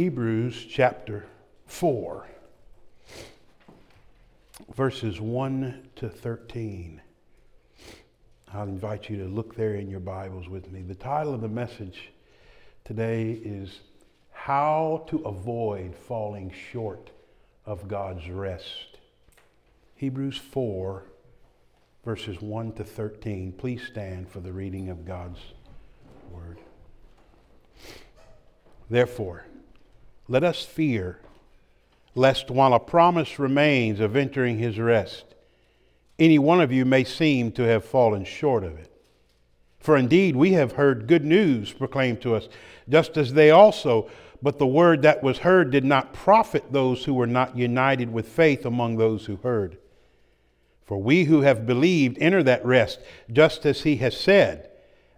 Hebrews chapter 4, verses 1 to 13. I'll invite you to look there in your Bibles with me. The title of the message today is How to Avoid Falling Short of God's Rest. Hebrews 4, verses 1 to 13. Please stand for the reading of God's word. Therefore, let us fear, lest while a promise remains of entering his rest, any one of you may seem to have fallen short of it. For indeed, we have heard good news proclaimed to us, just as they also, but the word that was heard did not profit those who were not united with faith among those who heard. For we who have believed enter that rest, just as he has said,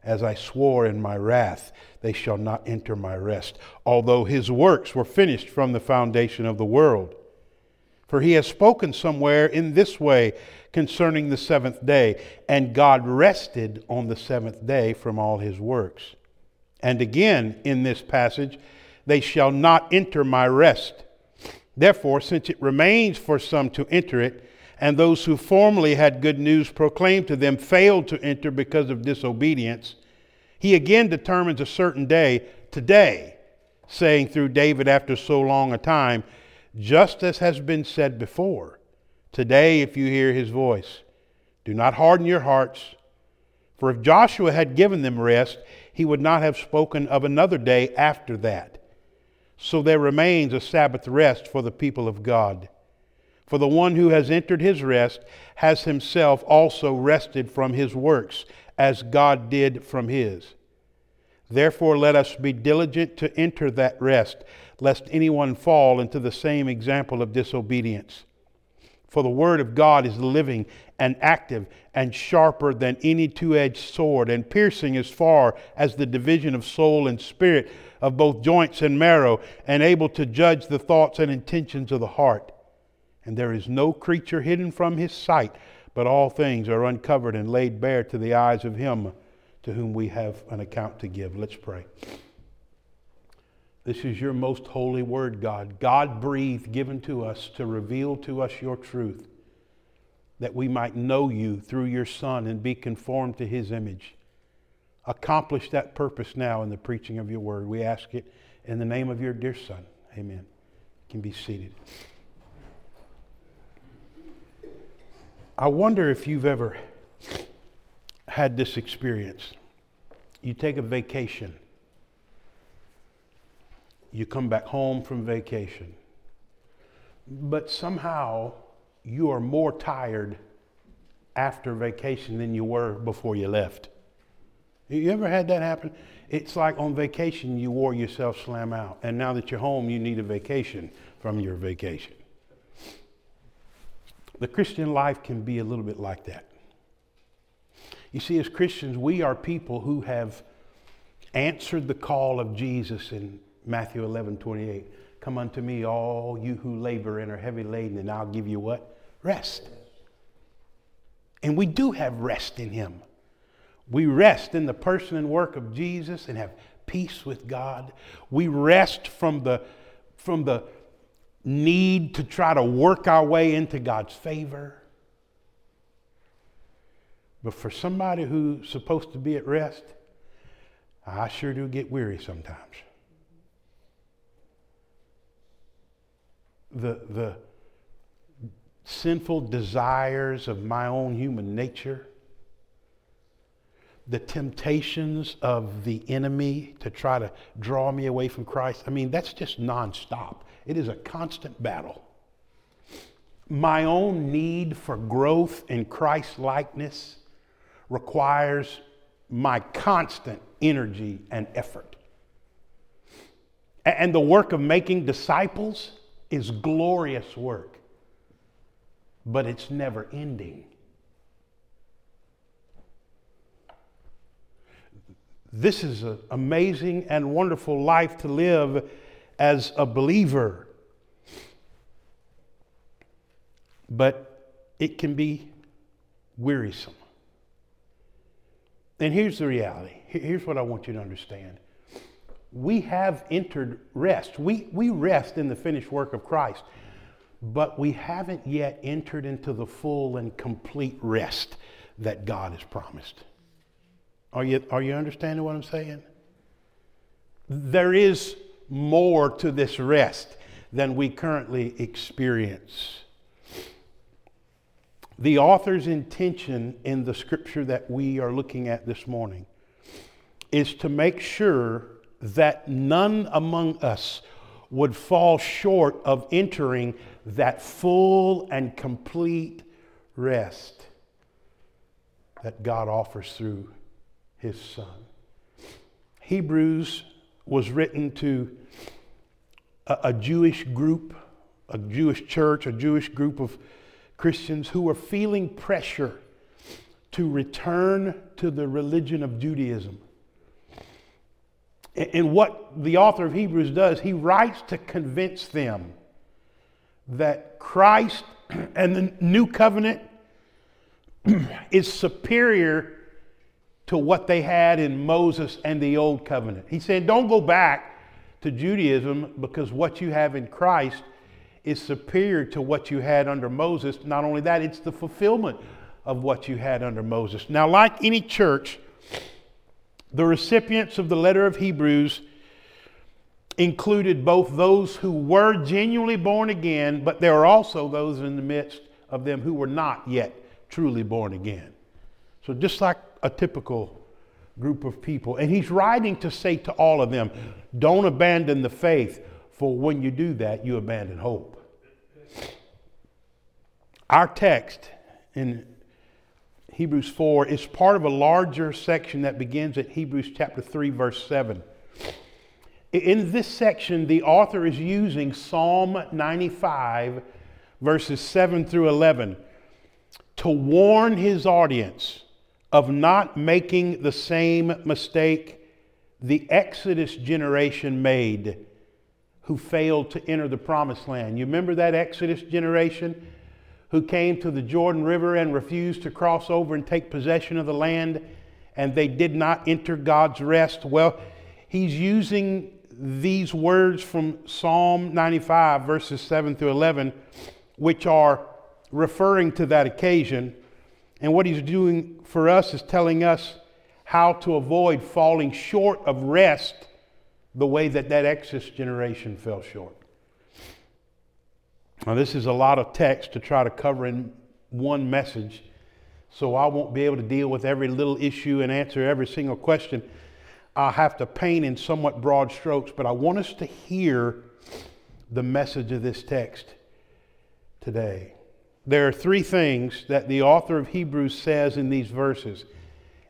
As I swore in my wrath, they shall not enter my rest, although his works were finished from the foundation of the world. For he has spoken somewhere in this way concerning the seventh day, and God rested on the seventh day from all his works. And again in this passage, they shall not enter my rest. Therefore, since it remains for some to enter it, and those who formerly had good news proclaimed to them failed to enter because of disobedience, he again determines a certain day, today, saying through David after so long a time, just as has been said before, today if you hear his voice, do not harden your hearts. For if Joshua had given them rest, he would not have spoken of another day after that. So there remains a Sabbath rest for the people of God. For the one who has entered his rest has himself also rested from his works, as God did from his. Therefore, let us be diligent to enter that rest, lest anyone fall into the same example of disobedience. For the word of God is living and active and sharper than any two edged sword, and piercing as far as the division of soul and spirit, of both joints and marrow, and able to judge the thoughts and intentions of the heart and there is no creature hidden from his sight, but all things are uncovered and laid bare to the eyes of him to whom we have an account to give. Let's pray. This is your most holy word, God. God breathed, given to us to reveal to us your truth, that we might know you through your Son and be conformed to his image. Accomplish that purpose now in the preaching of your word. We ask it in the name of your dear Son. Amen. You can be seated. I wonder if you've ever had this experience. You take a vacation, you come back home from vacation, but somehow you are more tired after vacation than you were before you left. You ever had that happen? It's like on vacation you wore yourself slam out, and now that you're home, you need a vacation from your vacation. The Christian life can be a little bit like that. You see, as Christians, we are people who have answered the call of Jesus in Matthew 11 28. Come unto me, all you who labor and are heavy laden, and I'll give you what? Rest. And we do have rest in Him. We rest in the person and work of Jesus and have peace with God. We rest from the, from the need to try to work our way into God's favor. But for somebody who's supposed to be at rest, I sure do get weary sometimes. The, the sinful desires of my own human nature, the temptations of the enemy to try to draw me away from Christ, I mean, that's just nonstop. It is a constant battle. My own need for growth in Christ likeness requires my constant energy and effort. And the work of making disciples is glorious work, but it's never ending. This is an amazing and wonderful life to live as a believer. But it can be wearisome. And here's the reality. Here's what I want you to understand. we have entered rest. We, we rest in the finished work of Christ, but we haven't yet entered into the full and complete rest that God has promised. Are you, are you understanding what I'm saying? There is more to this rest than we currently experience. The author's intention in the scripture that we are looking at this morning is to make sure that none among us would fall short of entering that full and complete rest that God offers through his Son. Hebrews was written to a, a, Jewish group, a Jewish church, a Jewish group of Christians who were feeling pressure to return to the religion of Judaism. And what the author of Hebrews does, he writes to convince them that Christ and the new covenant is superior to what they had in Moses and the old covenant. He said, Don't go back to Judaism because what you have in Christ is superior to what you had under Moses. Not only that, it's the fulfillment of what you had under Moses. Now, like any church, the recipients of the letter of Hebrews included both those who were genuinely born again, but there are also those in the midst of them who were not yet truly born again. So, just like a typical group of people. And he's writing to say to all of them, don't abandon the faith, for when you do that, you abandon hope. Our text in Hebrews 4 is part of a larger section that begins at Hebrews chapter 3, verse 7. In this section, the author is using Psalm 95, verses 7 through 11, to warn his audience of not making the same mistake the Exodus generation made who failed to enter the promised land. You remember that Exodus generation? who came to the Jordan River and refused to cross over and take possession of the land, and they did not enter God's rest. Well, he's using these words from Psalm 95, verses 7 through 11, which are referring to that occasion. And what he's doing for us is telling us how to avoid falling short of rest the way that that Exodus generation fell short. Now, this is a lot of text to try to cover in one message, so I won't be able to deal with every little issue and answer every single question. I'll have to paint in somewhat broad strokes, but I want us to hear the message of this text today. There are three things that the author of Hebrews says in these verses.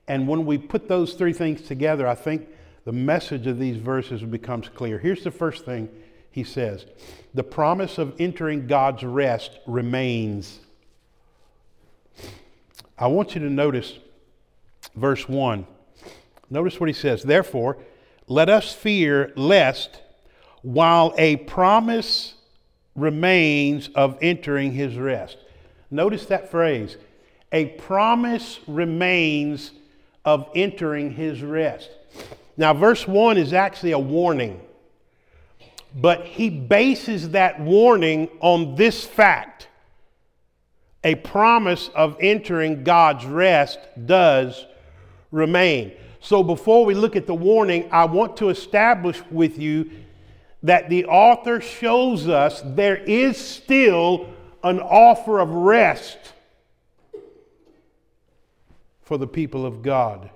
And when we put those three things together, I think the message of these verses becomes clear. Here's the first thing he says the promise of entering God's rest remains. I want you to notice verse 1. Notice what he says. Therefore, let us fear lest while a promise remains of entering his rest. Notice that phrase. A promise remains of entering his rest. Now, verse 1 is actually a warning. But he bases that warning on this fact a promise of entering God's rest does remain. So before we look at the warning, I want to establish with you that the author shows us there is still an offer of rest for the people of God.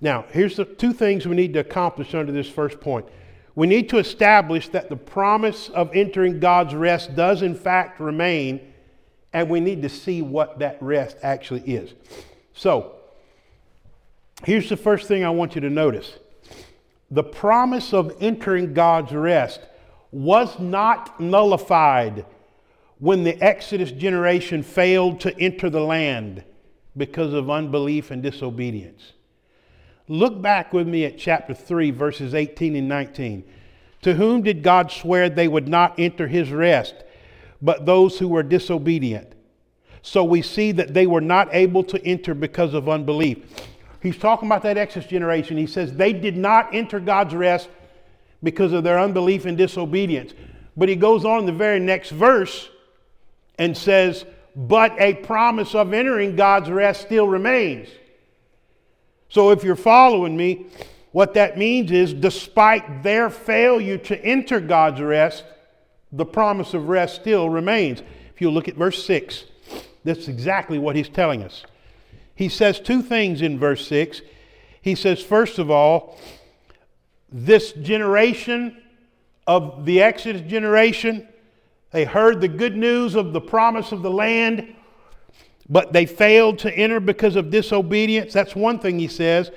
Now, here's the two things we need to accomplish under this first point we need to establish that the promise of entering God's rest does, in fact, remain, and we need to see what that rest actually is. So, here's the first thing I want you to notice the promise of entering God's rest was not nullified when the Exodus generation failed to enter the land because of unbelief and disobedience. Look back with me at chapter 3, verses 18 and 19. To whom did God swear they would not enter his rest, but those who were disobedient? So we see that they were not able to enter because of unbelief. He's talking about that Exodus generation. He says they did not enter God's rest because of their unbelief and disobedience. But he goes on in the very next verse and says, But a promise of entering God's rest still remains. So if you're following me, what that means is, despite their failure to enter God's rest, the promise of rest still remains. If you look at verse 6, that's exactly what he's telling us. He says two things in verse 6. He says, first of all, this generation of the Exodus generation, they heard the good news of the promise of the land, but they failed to enter because of disobedience. That's one thing he says.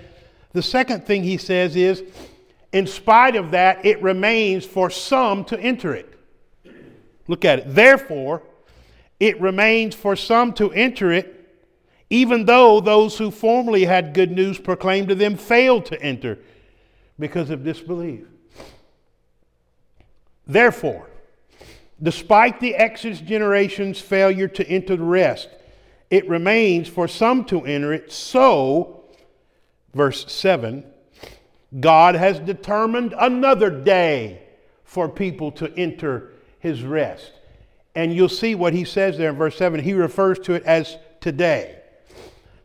The second thing he says is, in spite of that, it remains for some to enter it. Look at it. Therefore, it remains for some to enter it, even though those who formerly had good news proclaimed to them failed to enter because of disbelief. Therefore, despite the Exodus generation's failure to enter the rest, it remains for some to enter it. So, verse 7, God has determined another day for people to enter his rest. And you'll see what he says there in verse 7. He refers to it as today.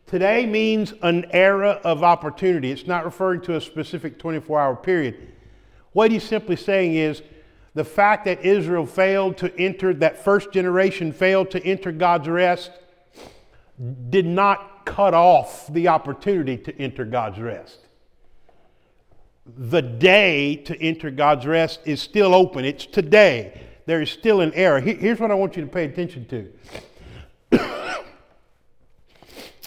Today means an era of opportunity. It's not referring to a specific 24 hour period. What he's simply saying is the fact that Israel failed to enter, that first generation failed to enter God's rest, did not cut off the opportunity to enter God's rest. The day to enter God's rest is still open. It's today there is still an error. Here's what I want you to pay attention to.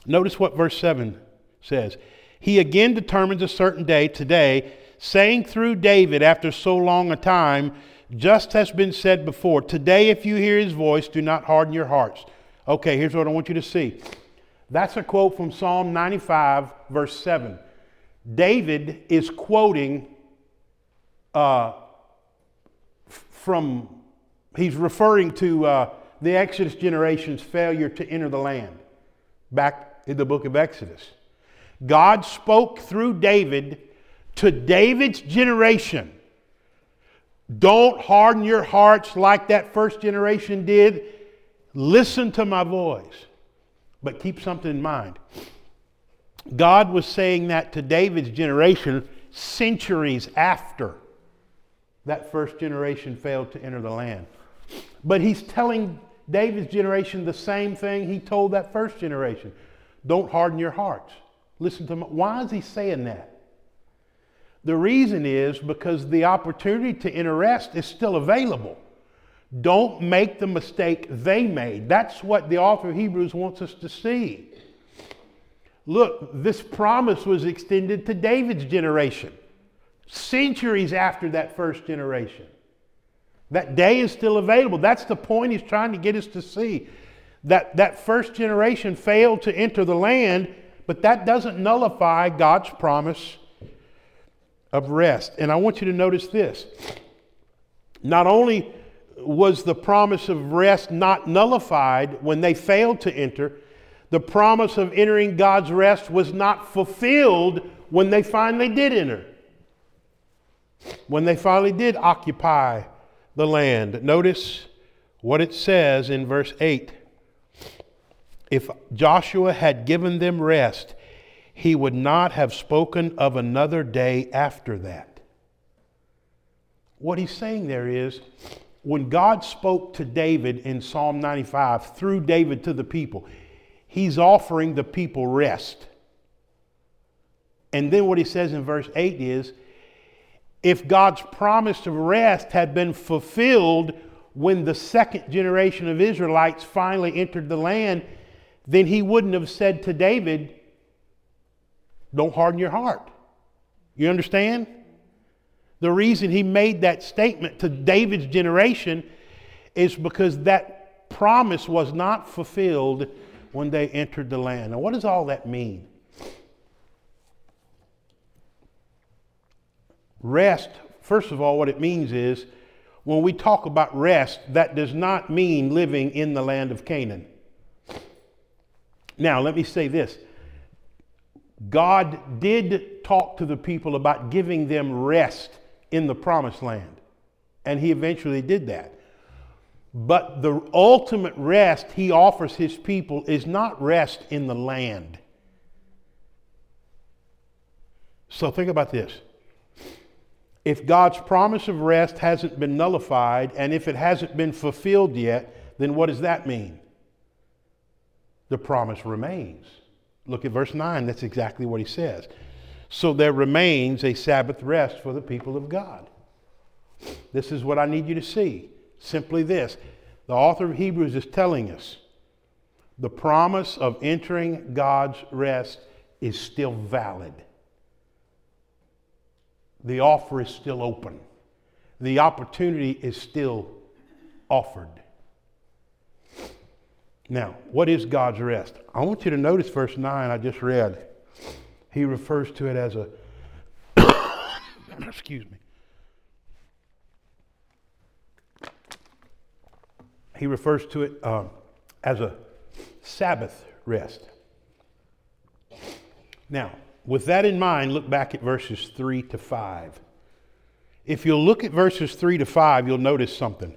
Notice what verse 7 says. He again determines a certain day, today, saying through David after so long a time, just has been said before, today if you hear his voice, do not harden your hearts. Okay, here's what I want you to see. That's a quote from Psalm 95, verse 7. David is quoting uh, from he's referring to uh, the Exodus generation's failure to enter the land back in the book of Exodus. God spoke through David to David's generation. Don't harden your hearts like that first generation did. Listen to my voice. But keep something in mind. God was saying that to David's generation centuries after that first generation failed to enter the land. But he's telling David's generation the same thing he told that first generation. Don't harden your hearts. Listen to him. Why is he saying that? The reason is because the opportunity to enter is still available. Don't make the mistake they made. That's what the author of Hebrews wants us to see. Look, this promise was extended to David's generation, centuries after that first generation. That day is still available. That's the point he's trying to get us to see. That, that first generation failed to enter the land, but that doesn't nullify God's promise of rest. And I want you to notice this. Not only was the promise of rest not nullified when they failed to enter, the promise of entering God's rest was not fulfilled when they finally did enter. When they finally did occupy the land. Notice what it says in verse 8. If Joshua had given them rest, he would not have spoken of another day after that. What he's saying there is when God spoke to David in Psalm 95 through David to the people, he's offering the people rest. And then what he says in verse 8 is if God's promise of rest had been fulfilled when the second generation of Israelites finally entered the land, then he wouldn't have said to David, Don't harden your heart. You understand? The reason he made that statement to David's generation is because that promise was not fulfilled when they entered the land. Now, what does all that mean? Rest, first of all, what it means is when we talk about rest, that does not mean living in the land of Canaan. Now, let me say this God did talk to the people about giving them rest in the promised land. And he eventually did that. But the ultimate rest he offers his people is not rest in the land. So think about this. If God's promise of rest hasn't been nullified, and if it hasn't been fulfilled yet, then what does that mean? The promise remains. Look at verse 9, that's exactly what he says. So there remains a Sabbath rest for the people of God. This is what I need you to see. Simply this the author of Hebrews is telling us the promise of entering God's rest is still valid. The offer is still open. The opportunity is still offered. Now, what is God's rest? I want you to notice verse 9 I just read. He refers to it as a, excuse me, he refers to it um, as a Sabbath rest. Now, with that in mind, look back at verses 3 to 5. If you'll look at verses 3 to 5, you'll notice something.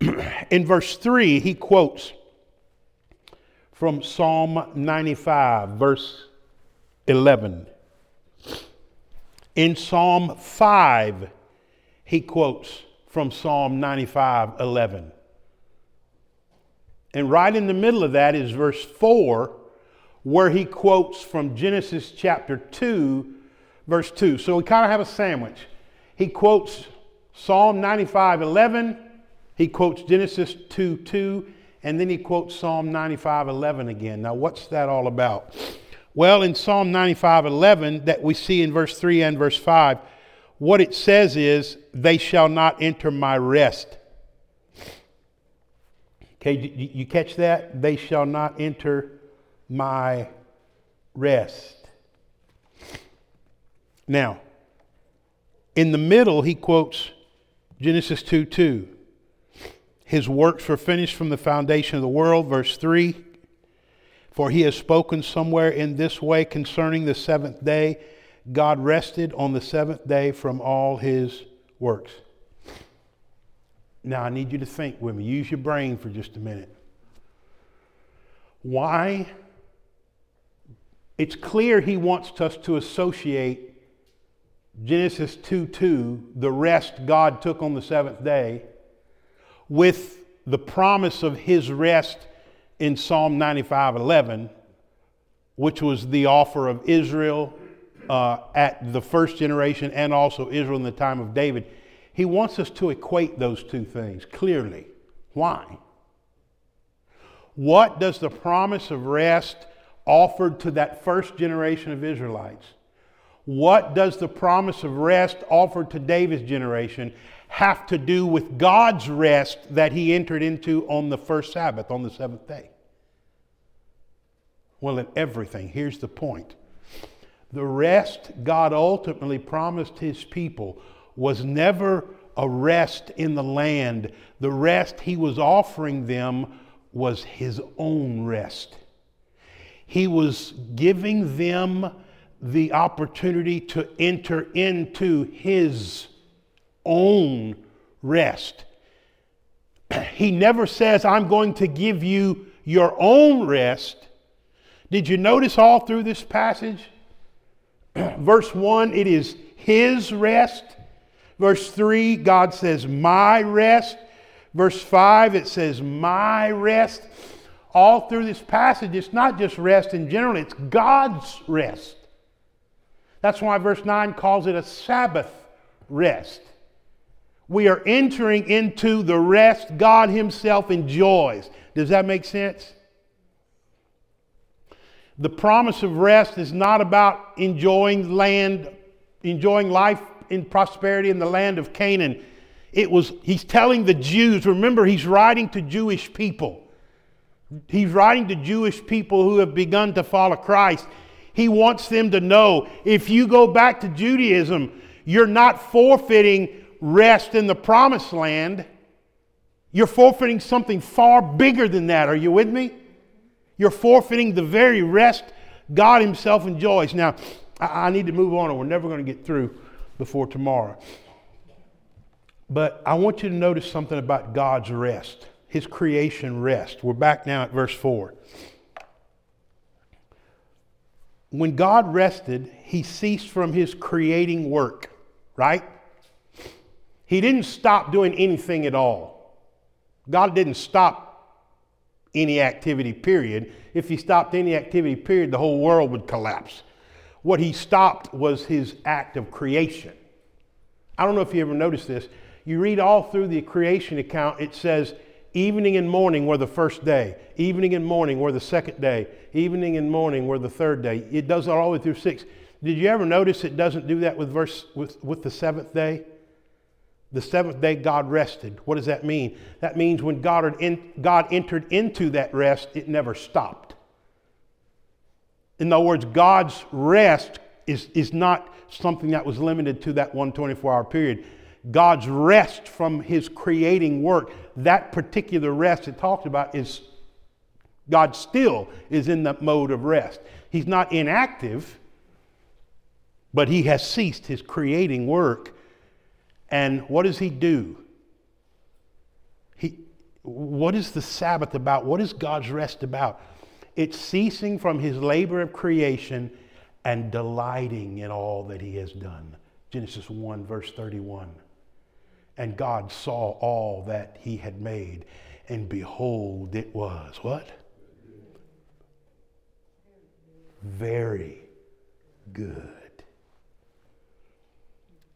in verse 3, he quotes from Psalm 95, verse 11. In Psalm 5, he quotes from Psalm 95, 11. And right in the middle of that is verse 4, where he quotes from Genesis chapter 2, verse 2. So we kind of have a sandwich. He quotes Psalm 95, 11. He quotes Genesis 2, 2. And then he quotes Psalm 95, 11 again. Now, what's that all about? Well, in Psalm 95, 11, that we see in verse 3 and verse 5, what it says is, They shall not enter my rest. Okay, you catch that? They shall not enter my rest. Now, in the middle, he quotes Genesis 2 2. His works were finished from the foundation of the world, verse 3. For he has spoken somewhere in this way concerning the seventh day. God rested on the seventh day from all his works. Now, I need you to think with me. Use your brain for just a minute. Why? It's clear he wants us to associate Genesis 2 2, the rest God took on the seventh day, with the promise of his rest in Psalm 95 11, which was the offer of Israel uh, at the first generation and also Israel in the time of David. He wants us to equate those two things clearly. Why? What does the promise of rest offered to that first generation of Israelites? What does the promise of rest offered to David's generation have to do with God's rest that he entered into on the first Sabbath, on the seventh day? Well, in everything. Here's the point the rest God ultimately promised his people was never a rest in the land. The rest he was offering them was his own rest. He was giving them the opportunity to enter into his own rest. He never says, I'm going to give you your own rest. Did you notice all through this passage? Verse 1, it is his rest. Verse 3, God says, My rest. Verse 5, it says, My rest. All through this passage, it's not just rest in general, it's God's rest. That's why verse 9 calls it a Sabbath rest. We are entering into the rest God Himself enjoys. Does that make sense? The promise of rest is not about enjoying land, enjoying life in prosperity in the land of Canaan. It was, he's telling the Jews, remember, he's writing to Jewish people. He's writing to Jewish people who have begun to follow Christ. He wants them to know if you go back to Judaism, you're not forfeiting rest in the promised land. You're forfeiting something far bigger than that. Are you with me? You're forfeiting the very rest God Himself enjoys. Now, I, I need to move on, or we're never going to get through before tomorrow. But I want you to notice something about God's rest, His creation rest. We're back now at verse 4. When God rested, He ceased from His creating work, right? He didn't stop doing anything at all. God didn't stop any activity, period. If He stopped any activity, period, the whole world would collapse. What He stopped was His act of creation. I don't know if you ever noticed this you read all through the creation account, it says evening and morning were the first day, evening and morning were the second day, evening and morning were the third day. It does all the way through six. Did you ever notice it doesn't do that with verse with, with the seventh day? The seventh day God rested. What does that mean? That means when God, God entered into that rest, it never stopped. In other words, God's rest is, is not something that was limited to that one 24 hour period. God's rest from his creating work, that particular rest it talked about is God still is in that mode of rest. He's not inactive, but he has ceased his creating work. And what does he do? He, what is the Sabbath about? What is God's rest about? It's ceasing from his labor of creation and delighting in all that he has done. Genesis 1, verse 31. And God saw all that he had made, and behold, it was what? Very good.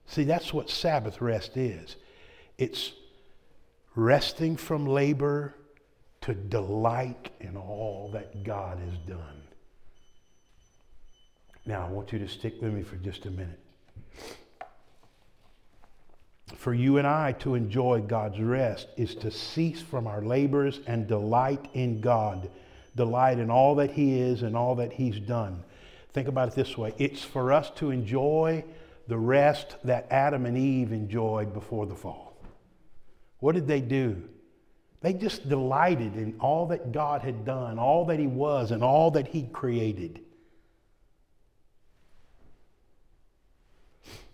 See, that's what Sabbath rest is it's resting from labor to delight in all that God has done. Now, I want you to stick with me for just a minute for you and I to enjoy God's rest is to cease from our labors and delight in God, delight in all that He is and all that He's done. Think about it this way it's for us to enjoy the rest that Adam and Eve enjoyed before the fall. What did they do? They just delighted in all that God had done, all that He was, and all that He created.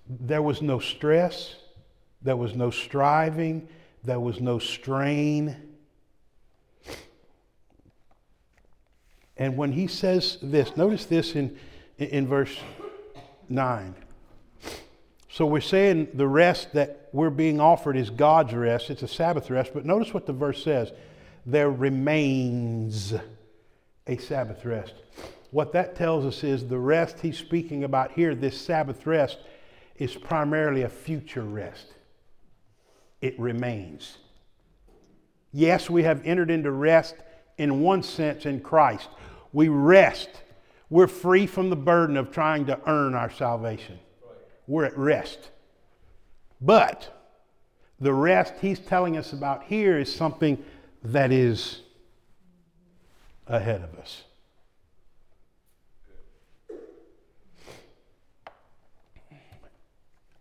There was no stress. There was no striving, there was no strain. And when he says this, notice this in, in verse 9. So we're saying the rest that we're being offered is God's rest. It's a Sabbath rest. But notice what the verse says there remains a Sabbath rest. What that tells us is the rest he's speaking about here, this Sabbath rest, is primarily a future rest it remains. Yes, we have entered into rest in one sense in Christ. We rest. We're free from the burden of trying to earn our salvation. We're at rest. But the rest he's telling us about here is something that is ahead of us.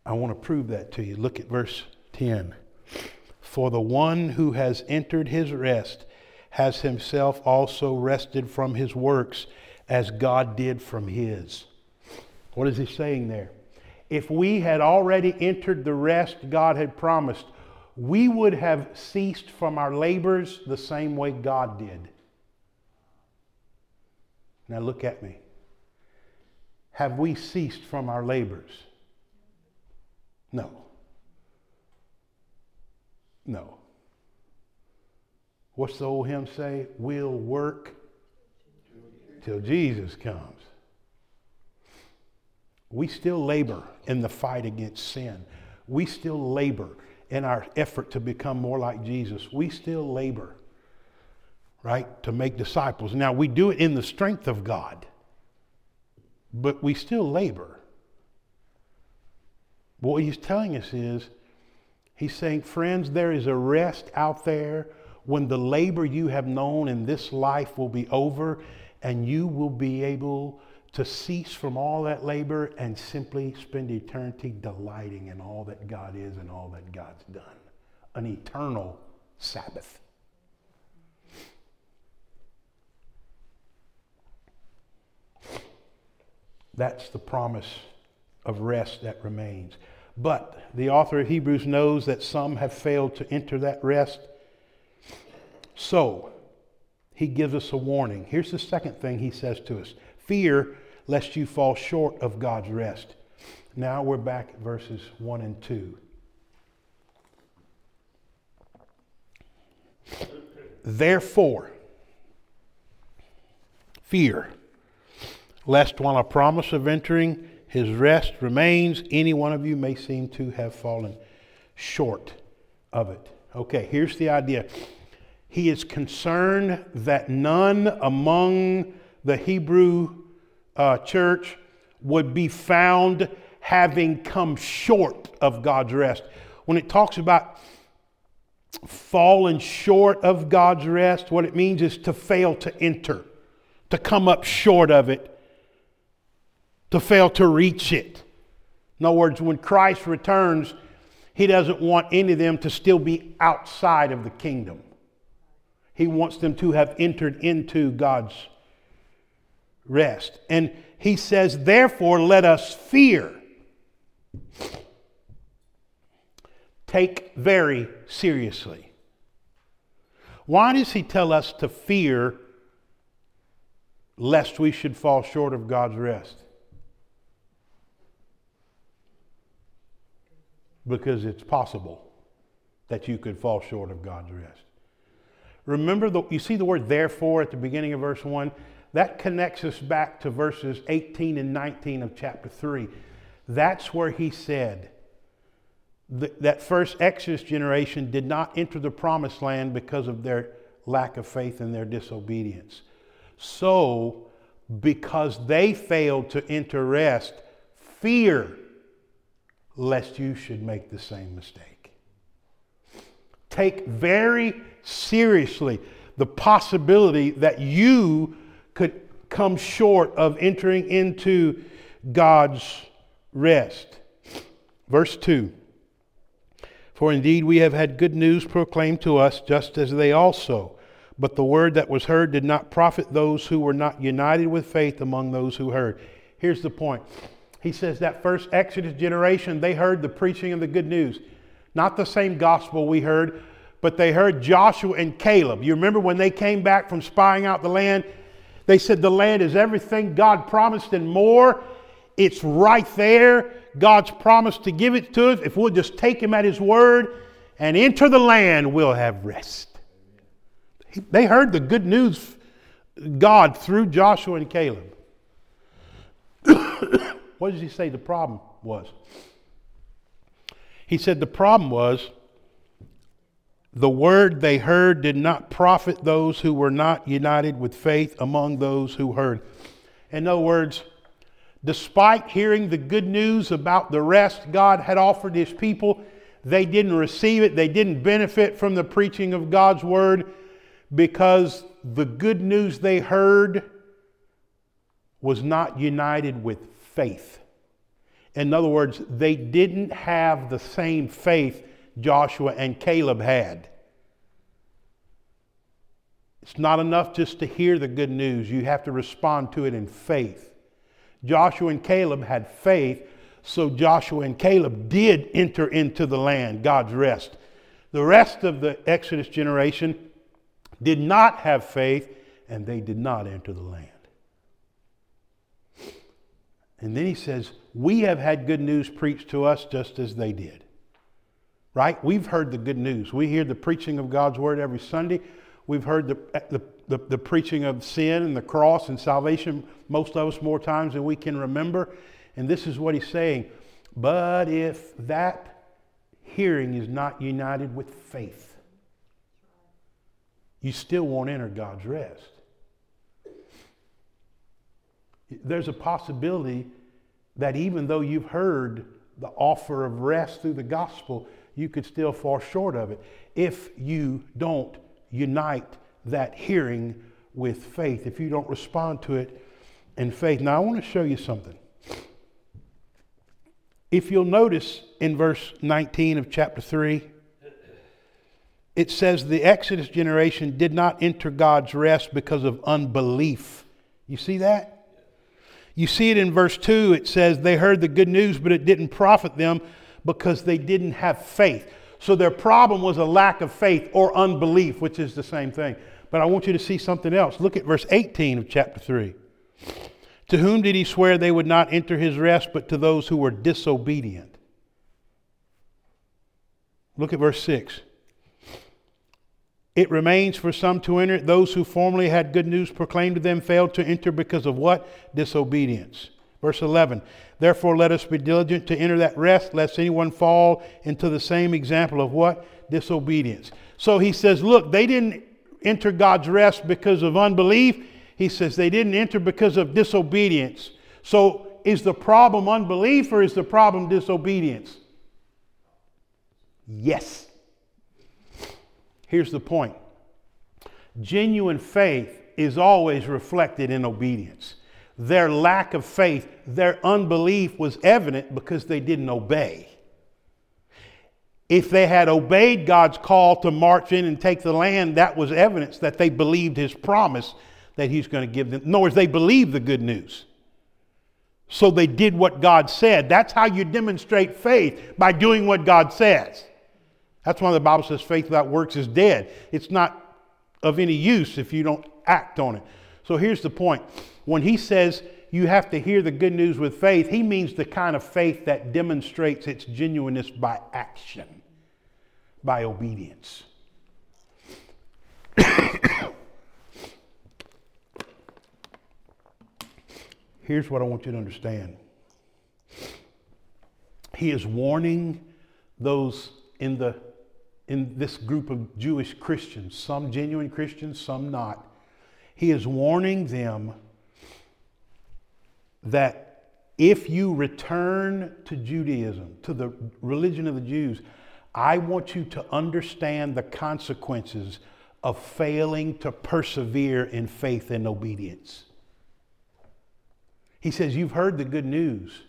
I want to prove that to you. Look at verse 10. For the one who has entered his rest has himself also rested from his works as God did from his. What is he saying there? If we had already entered the rest God had promised, we would have ceased from our labors the same way God did. Now look at me. Have we ceased from our labors? No. No. What's the old hymn say? We'll work till Jesus comes. We still labor in the fight against sin. We still labor in our effort to become more like Jesus. We still labor, right, to make disciples. Now, we do it in the strength of God, but we still labor. What he's telling us is He's saying, friends, there is a rest out there when the labor you have known in this life will be over and you will be able to cease from all that labor and simply spend eternity delighting in all that God is and all that God's done. An eternal Sabbath. That's the promise of rest that remains. But the author of Hebrews knows that some have failed to enter that rest. So, he gives us a warning. Here's the second thing he says to us fear lest you fall short of God's rest. Now we're back at verses 1 and 2. Therefore, fear, lest while a promise of entering his rest remains, any one of you may seem to have fallen short of it. Okay, here's the idea. He is concerned that none among the Hebrew uh, church would be found having come short of God's rest. When it talks about fallen short of God's rest, what it means is to fail to enter, to come up short of it, to fail to reach it. In other words, when Christ returns, he doesn't want any of them to still be outside of the kingdom. He wants them to have entered into God's rest. And he says, therefore, let us fear. Take very seriously. Why does he tell us to fear lest we should fall short of God's rest? Because it's possible that you could fall short of God's rest. Remember, the, you see the word therefore at the beginning of verse 1? That connects us back to verses 18 and 19 of chapter 3. That's where he said that first Exodus generation did not enter the promised land because of their lack of faith and their disobedience. So, because they failed to enter rest, fear lest you should make the same mistake. Take very seriously the possibility that you could come short of entering into God's rest. Verse 2 For indeed we have had good news proclaimed to us, just as they also. But the word that was heard did not profit those who were not united with faith among those who heard. Here's the point. He says that first Exodus generation, they heard the preaching of the good news. Not the same gospel we heard, but they heard Joshua and Caleb. You remember when they came back from spying out the land? They said the land is everything God promised and more. It's right there. God's promised to give it to us. If we'll just take Him at His word and enter the land, we'll have rest. They heard the good news God through Joshua and Caleb. what does He say the problem was? He said the problem was the word they heard did not profit those who were not united with faith among those who heard. In other words, despite hearing the good news about the rest God had offered his people, they didn't receive it. They didn't benefit from the preaching of God's word because the good news they heard was not united with faith. In other words, they didn't have the same faith Joshua and Caleb had. It's not enough just to hear the good news, you have to respond to it in faith. Joshua and Caleb had faith, so Joshua and Caleb did enter into the land, God's rest. The rest of the Exodus generation did not have faith, and they did not enter the land. And then he says, We have had good news preached to us just as they did right? We've heard the good news. We hear the preaching of God's word every Sunday. We've heard the, the, the, the, preaching of sin and the cross and salvation, most of us more times than we can remember. And this is what he's saying. But if that hearing is not united with faith, you still won't enter God's rest. There's a possibility that even though you've heard the offer of rest through the gospel, you could still fall short of it if you don't unite that hearing with faith, if you don't respond to it in faith. Now, I want to show you something. If you'll notice in verse 19 of chapter 3, it says the Exodus generation did not enter God's rest because of unbelief. You see that? You see it in verse 2. It says they heard the good news, but it didn't profit them because they didn't have faith. So their problem was a lack of faith or unbelief, which is the same thing. But I want you to see something else. Look at verse 18 of chapter 3. To whom did he swear they would not enter his rest, but to those who were disobedient? Look at verse 6. It remains for some to enter. Those who formerly had good news proclaimed to them failed to enter because of what? Disobedience. Verse 11. Therefore, let us be diligent to enter that rest, lest anyone fall into the same example of what? Disobedience. So he says, look, they didn't enter God's rest because of unbelief. He says they didn't enter because of disobedience. So is the problem unbelief or is the problem disobedience? Yes. Here's the point genuine faith is always reflected in obedience. Their lack of faith, their unbelief was evident because they didn't obey. If they had obeyed God's call to march in and take the land, that was evidence that they believed his promise that he's going to give them. In other words, they believed the good news. So they did what God said. That's how you demonstrate faith by doing what God says. That's why the Bible says faith without works is dead. It's not of any use if you don't act on it. So here's the point. When he says you have to hear the good news with faith, he means the kind of faith that demonstrates its genuineness by action, by obedience. Here's what I want you to understand. He is warning those in the in this group of Jewish Christians, some genuine Christians, some not. He is warning them that if you return to Judaism, to the religion of the Jews, I want you to understand the consequences of failing to persevere in faith and obedience. He says, You've heard the good news,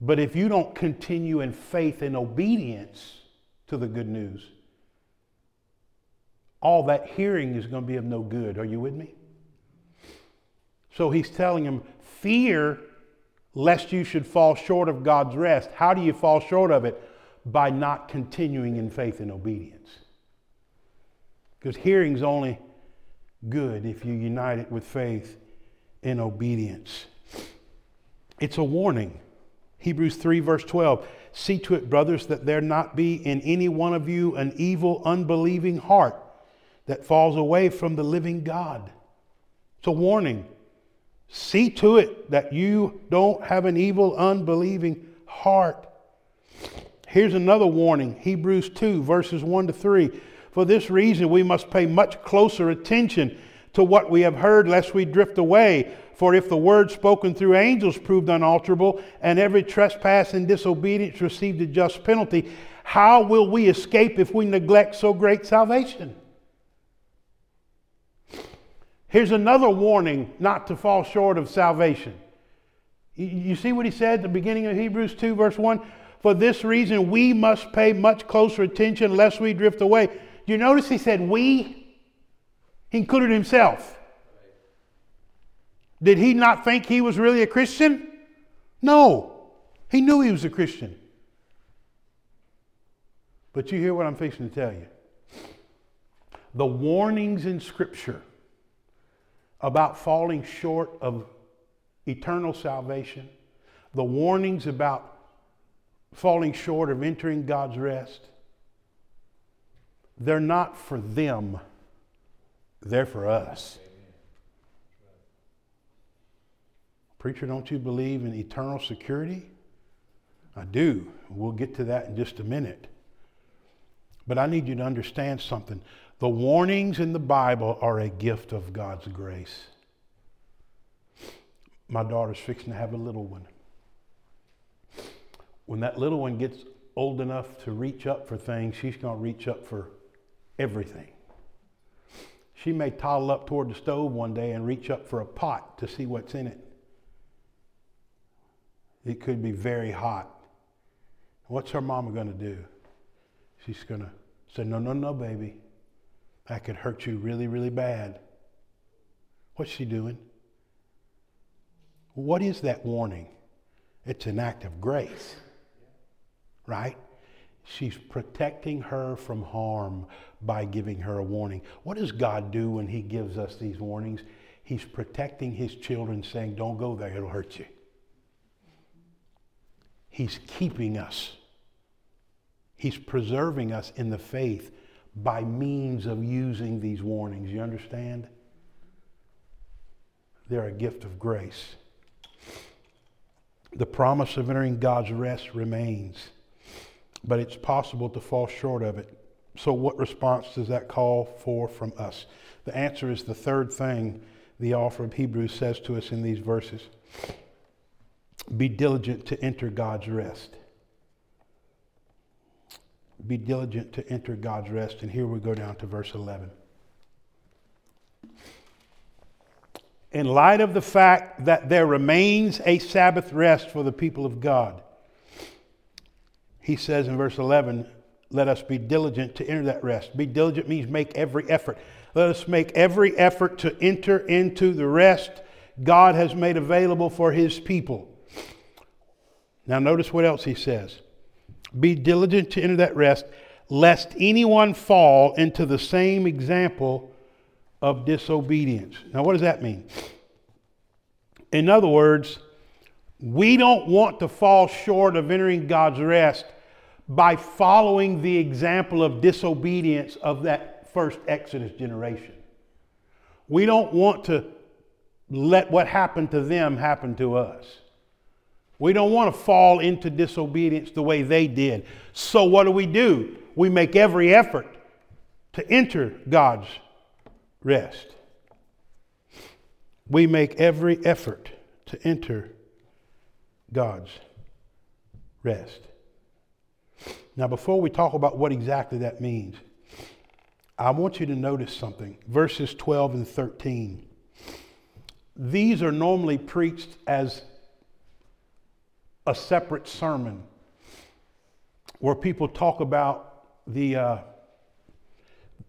but if you don't continue in faith and obedience, to the good news. All that hearing is going to be of no good. Are you with me? So he's telling him, fear lest you should fall short of God's rest. How do you fall short of it? By not continuing in faith and obedience. Because hearing's only good if you unite it with faith and obedience. It's a warning. Hebrews 3, verse 12. See to it, brothers, that there not be in any one of you an evil, unbelieving heart that falls away from the living God. It's a warning. See to it that you don't have an evil, unbelieving heart. Here's another warning Hebrews 2, verses 1 to 3. For this reason, we must pay much closer attention to what we have heard, lest we drift away. For if the word spoken through angels proved unalterable, and every trespass and disobedience received a just penalty, how will we escape if we neglect so great salvation? Here's another warning not to fall short of salvation. You see what he said at the beginning of Hebrews 2, verse 1? For this reason, we must pay much closer attention lest we drift away. Do you notice he said we? He included himself. Did he not think he was really a Christian? No. He knew he was a Christian. But you hear what I'm fixing to tell you. The warnings in Scripture about falling short of eternal salvation, the warnings about falling short of entering God's rest, they're not for them, they're for us. Preacher, don't you believe in eternal security? I do. We'll get to that in just a minute. But I need you to understand something. The warnings in the Bible are a gift of God's grace. My daughter's fixing to have a little one. When that little one gets old enough to reach up for things, she's going to reach up for everything. She may toddle up toward the stove one day and reach up for a pot to see what's in it. It could be very hot. What's her mama going to do? She's going to say, No, no, no, baby. That could hurt you really, really bad. What's she doing? What is that warning? It's an act of grace. right? She's protecting her from harm by giving her a warning. What does God do when He gives us these warnings? He's protecting His children, saying, Don't go there, it'll hurt you. He's keeping us, He's preserving us in the faith by means of using these warnings. You understand? They're a gift of grace. The promise of entering God's rest remains, but it's possible to fall short of it. So, what response does that call for from us? The answer is the third thing the author of Hebrews says to us in these verses Be diligent to enter God's rest. Be diligent to enter God's rest. And here we go down to verse 11. In light of the fact that there remains a Sabbath rest for the people of God, he says in verse 11, let us be diligent to enter that rest. Be diligent means make every effort. Let us make every effort to enter into the rest God has made available for his people. Now, notice what else he says. Be diligent to enter that rest, lest anyone fall into the same example of disobedience. Now, what does that mean? In other words, we don't want to fall short of entering God's rest by following the example of disobedience of that first Exodus generation. We don't want to let what happened to them happen to us. We don't want to fall into disobedience the way they did. So, what do we do? We make every effort to enter God's rest. We make every effort to enter God's rest. Now, before we talk about what exactly that means, I want you to notice something. Verses 12 and 13. These are normally preached as a separate sermon where people talk about the, uh,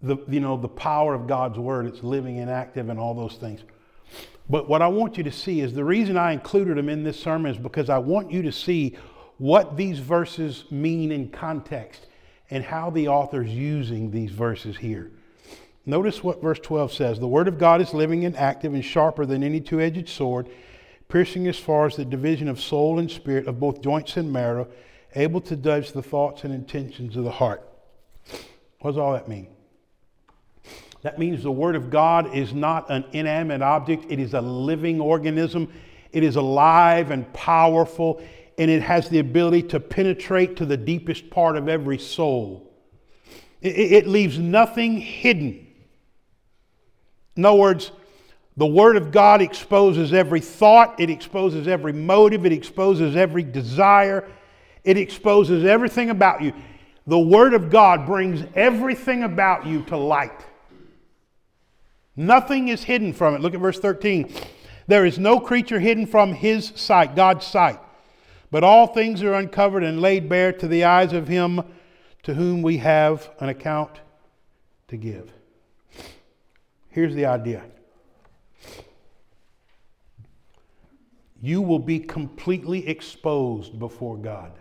the, you know, the power of God's word. It's living and active and all those things. But what I want you to see is the reason I included them in this sermon is because I want you to see what these verses mean in context and how the author's using these verses here. Notice what verse 12 says The word of God is living and active and sharper than any two edged sword, piercing as far as the division of soul and spirit, of both joints and marrow, able to judge the thoughts and intentions of the heart. What does all that mean? That means the Word of God is not an inanimate object, it is a living organism. It is alive and powerful and it has the ability to penetrate to the deepest part of every soul. It, it leaves nothing hidden. In other words, the Word of God exposes every thought, it exposes every motive, it exposes every desire, it exposes everything about you. The Word of God brings everything about you to light. Nothing is hidden from it. Look at verse 13. There is no creature hidden from His sight, God's sight. But all things are uncovered and laid bare to the eyes of him to whom we have an account to give. Here's the idea you will be completely exposed before God.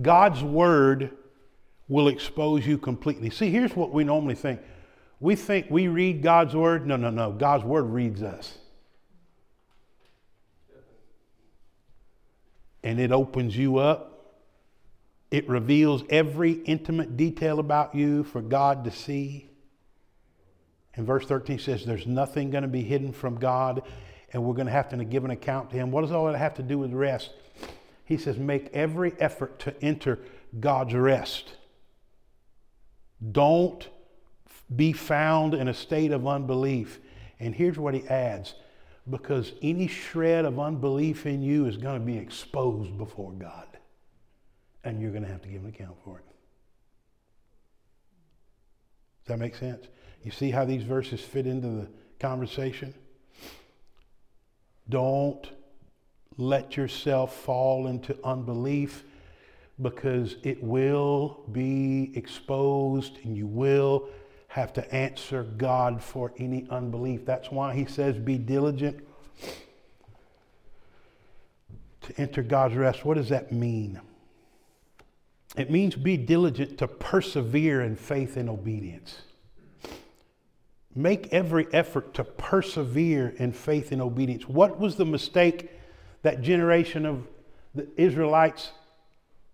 God's word will expose you completely. See, here's what we normally think we think we read God's word. No, no, no. God's word reads us. and it opens you up. It reveals every intimate detail about you for God to see. And verse 13 says, There's nothing going to be hidden from God, and we're going to have to give an account to Him. What does all that have to do with rest? He says, Make every effort to enter God's rest. Don't be found in a state of unbelief. And here's what he adds because any shred of unbelief in you is going to be exposed before God. And you're going to have to give an account for it. Does that make sense? You see how these verses fit into the conversation? Don't let yourself fall into unbelief because it will be exposed and you will have to answer God for any unbelief. That's why he says, be diligent to enter God's rest. What does that mean? It means be diligent to persevere in faith and obedience. Make every effort to persevere in faith and obedience. What was the mistake that generation of the Israelites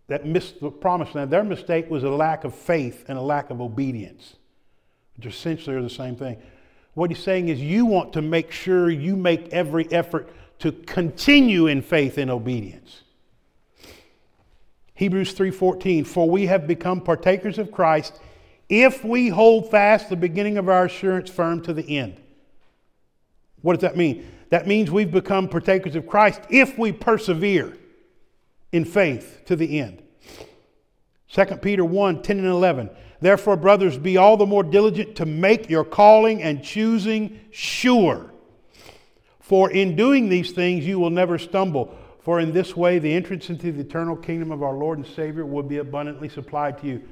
that missed the promised land? Their mistake was a lack of faith and a lack of obedience, which essentially are the same thing. What he's saying is you want to make sure you make every effort to continue in faith and obedience. Hebrews 3:14 For we have become partakers of Christ if we hold fast the beginning of our assurance firm to the end. What does that mean? That means we've become partakers of Christ if we persevere in faith to the end. 2 Peter 1 10 and 11. Therefore, brothers, be all the more diligent to make your calling and choosing sure. For in doing these things you will never stumble. For in this way the entrance into the eternal kingdom of our Lord and Savior will be abundantly supplied to you.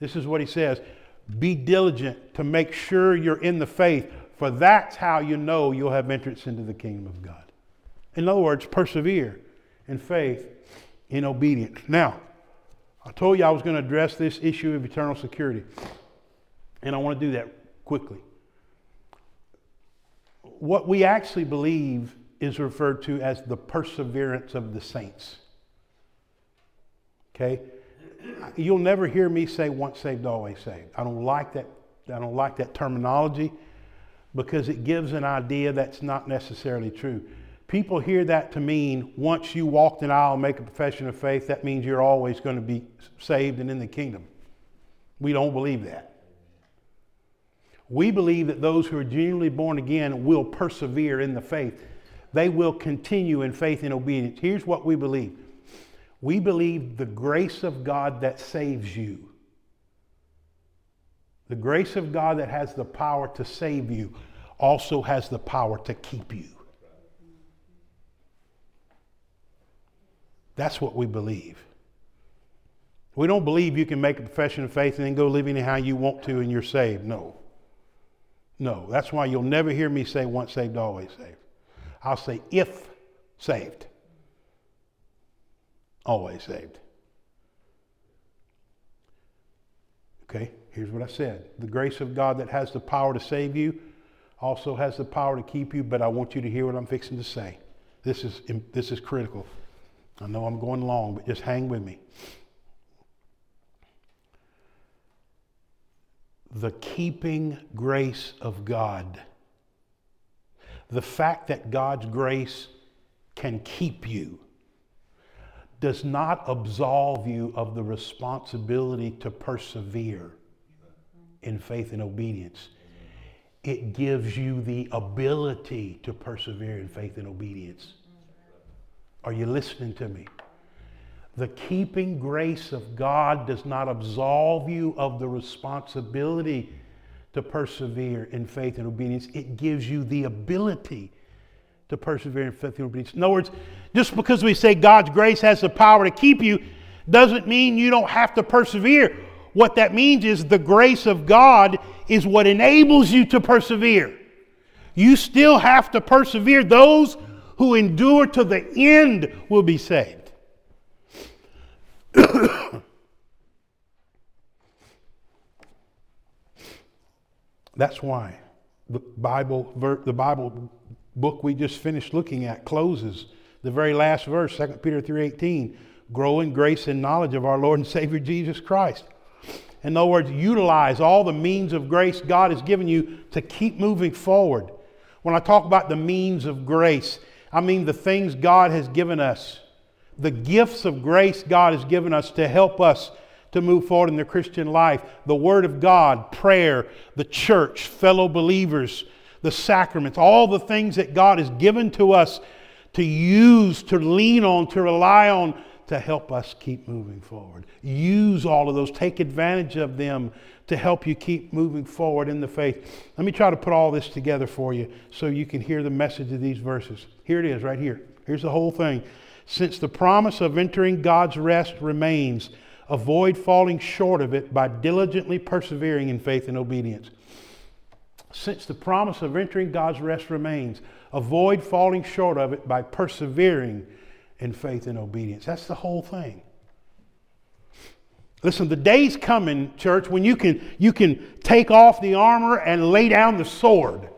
This is what he says Be diligent to make sure you're in the faith, for that's how you know you'll have entrance into the kingdom of God. In other words, persevere in faith, in obedience. Now, I told you I was going to address this issue of eternal security, and I want to do that quickly. What we actually believe is referred to as the perseverance of the saints. Okay? You'll never hear me say once saved, always saved. I don't like that, I don't like that terminology because it gives an idea that's not necessarily true. People hear that to mean once you walk the aisle and make a profession of faith, that means you're always going to be saved and in the kingdom. We don't believe that. We believe that those who are genuinely born again will persevere in the faith they will continue in faith and obedience. Here's what we believe we believe the grace of God that saves you, the grace of God that has the power to save you, also has the power to keep you. That's what we believe. We don't believe you can make a profession of faith and then go living how you want to and you're saved. No. No. That's why you'll never hear me say once saved, always saved. I'll say if saved. Always saved. Okay, here's what I said. The grace of God that has the power to save you also has the power to keep you, but I want you to hear what I'm fixing to say. This is, this is critical. I know I'm going long, but just hang with me. The keeping grace of God the fact that God's grace can keep you does not absolve you of the responsibility to persevere in faith and obedience. It gives you the ability to persevere in faith and obedience. Are you listening to me? The keeping grace of God does not absolve you of the responsibility to persevere in faith and obedience. It gives you the ability to persevere in faith and obedience. In other words, just because we say God's grace has the power to keep you doesn't mean you don't have to persevere. What that means is the grace of God is what enables you to persevere. You still have to persevere. Those who endure to the end will be saved. That's why the Bible, the Bible book we just finished looking at closes the very last verse, 2 Peter 3.18, grow in grace and knowledge of our Lord and Savior Jesus Christ. In other words, utilize all the means of grace God has given you to keep moving forward. When I talk about the means of grace, I mean the things God has given us, the gifts of grace God has given us to help us to move forward in the Christian life. The Word of God, prayer, the church, fellow believers, the sacraments, all the things that God has given to us to use, to lean on, to rely on to help us keep moving forward. Use all of those, take advantage of them to help you keep moving forward in the faith. Let me try to put all this together for you so you can hear the message of these verses. Here it is, right here. Here's the whole thing. Since the promise of entering God's rest remains, avoid falling short of it by diligently persevering in faith and obedience. Since the promise of entering God's rest remains, avoid falling short of it by persevering in faith and obedience. That's the whole thing. Listen, the day's coming, church, when you can, you can take off the armor and lay down the sword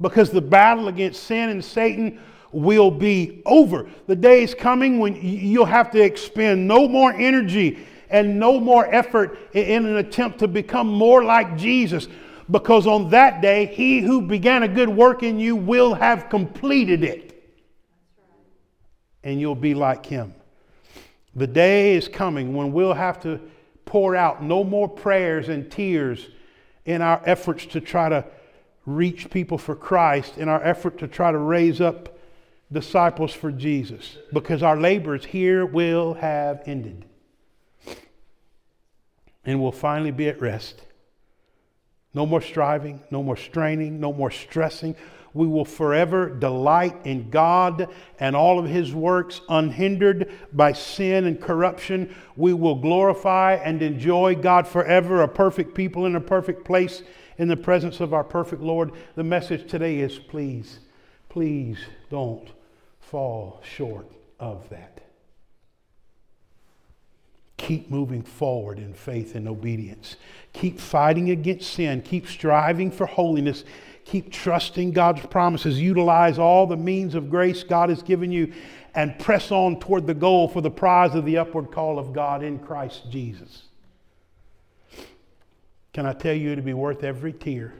because the battle against sin and Satan will be over. The day is coming when you'll have to expend no more energy and no more effort in an attempt to become more like Jesus because on that day, he who began a good work in you will have completed it. And you'll be like him. The day is coming when we'll have to pour out no more prayers and tears in our efforts to try to reach people for Christ, in our effort to try to raise up disciples for Jesus, because our labors here will have ended. And we'll finally be at rest. No more striving, no more straining, no more stressing, we will forever delight in God and all of His works unhindered by sin and corruption. We will glorify and enjoy God forever, a perfect people in a perfect place in the presence of our perfect Lord. The message today is please, please don't fall short of that. Keep moving forward in faith and obedience. Keep fighting against sin. Keep striving for holiness. Keep trusting God's promises. Utilize all the means of grace God has given you and press on toward the goal for the prize of the upward call of God in Christ Jesus. Can I tell you it'll be worth every tear?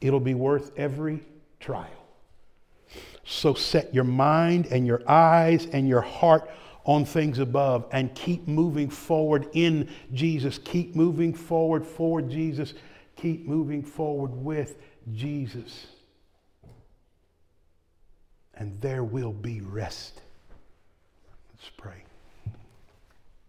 It'll be worth every trial. So set your mind and your eyes and your heart on things above and keep moving forward in Jesus. Keep moving forward for Jesus keep moving forward with Jesus. And there will be rest. Let's pray.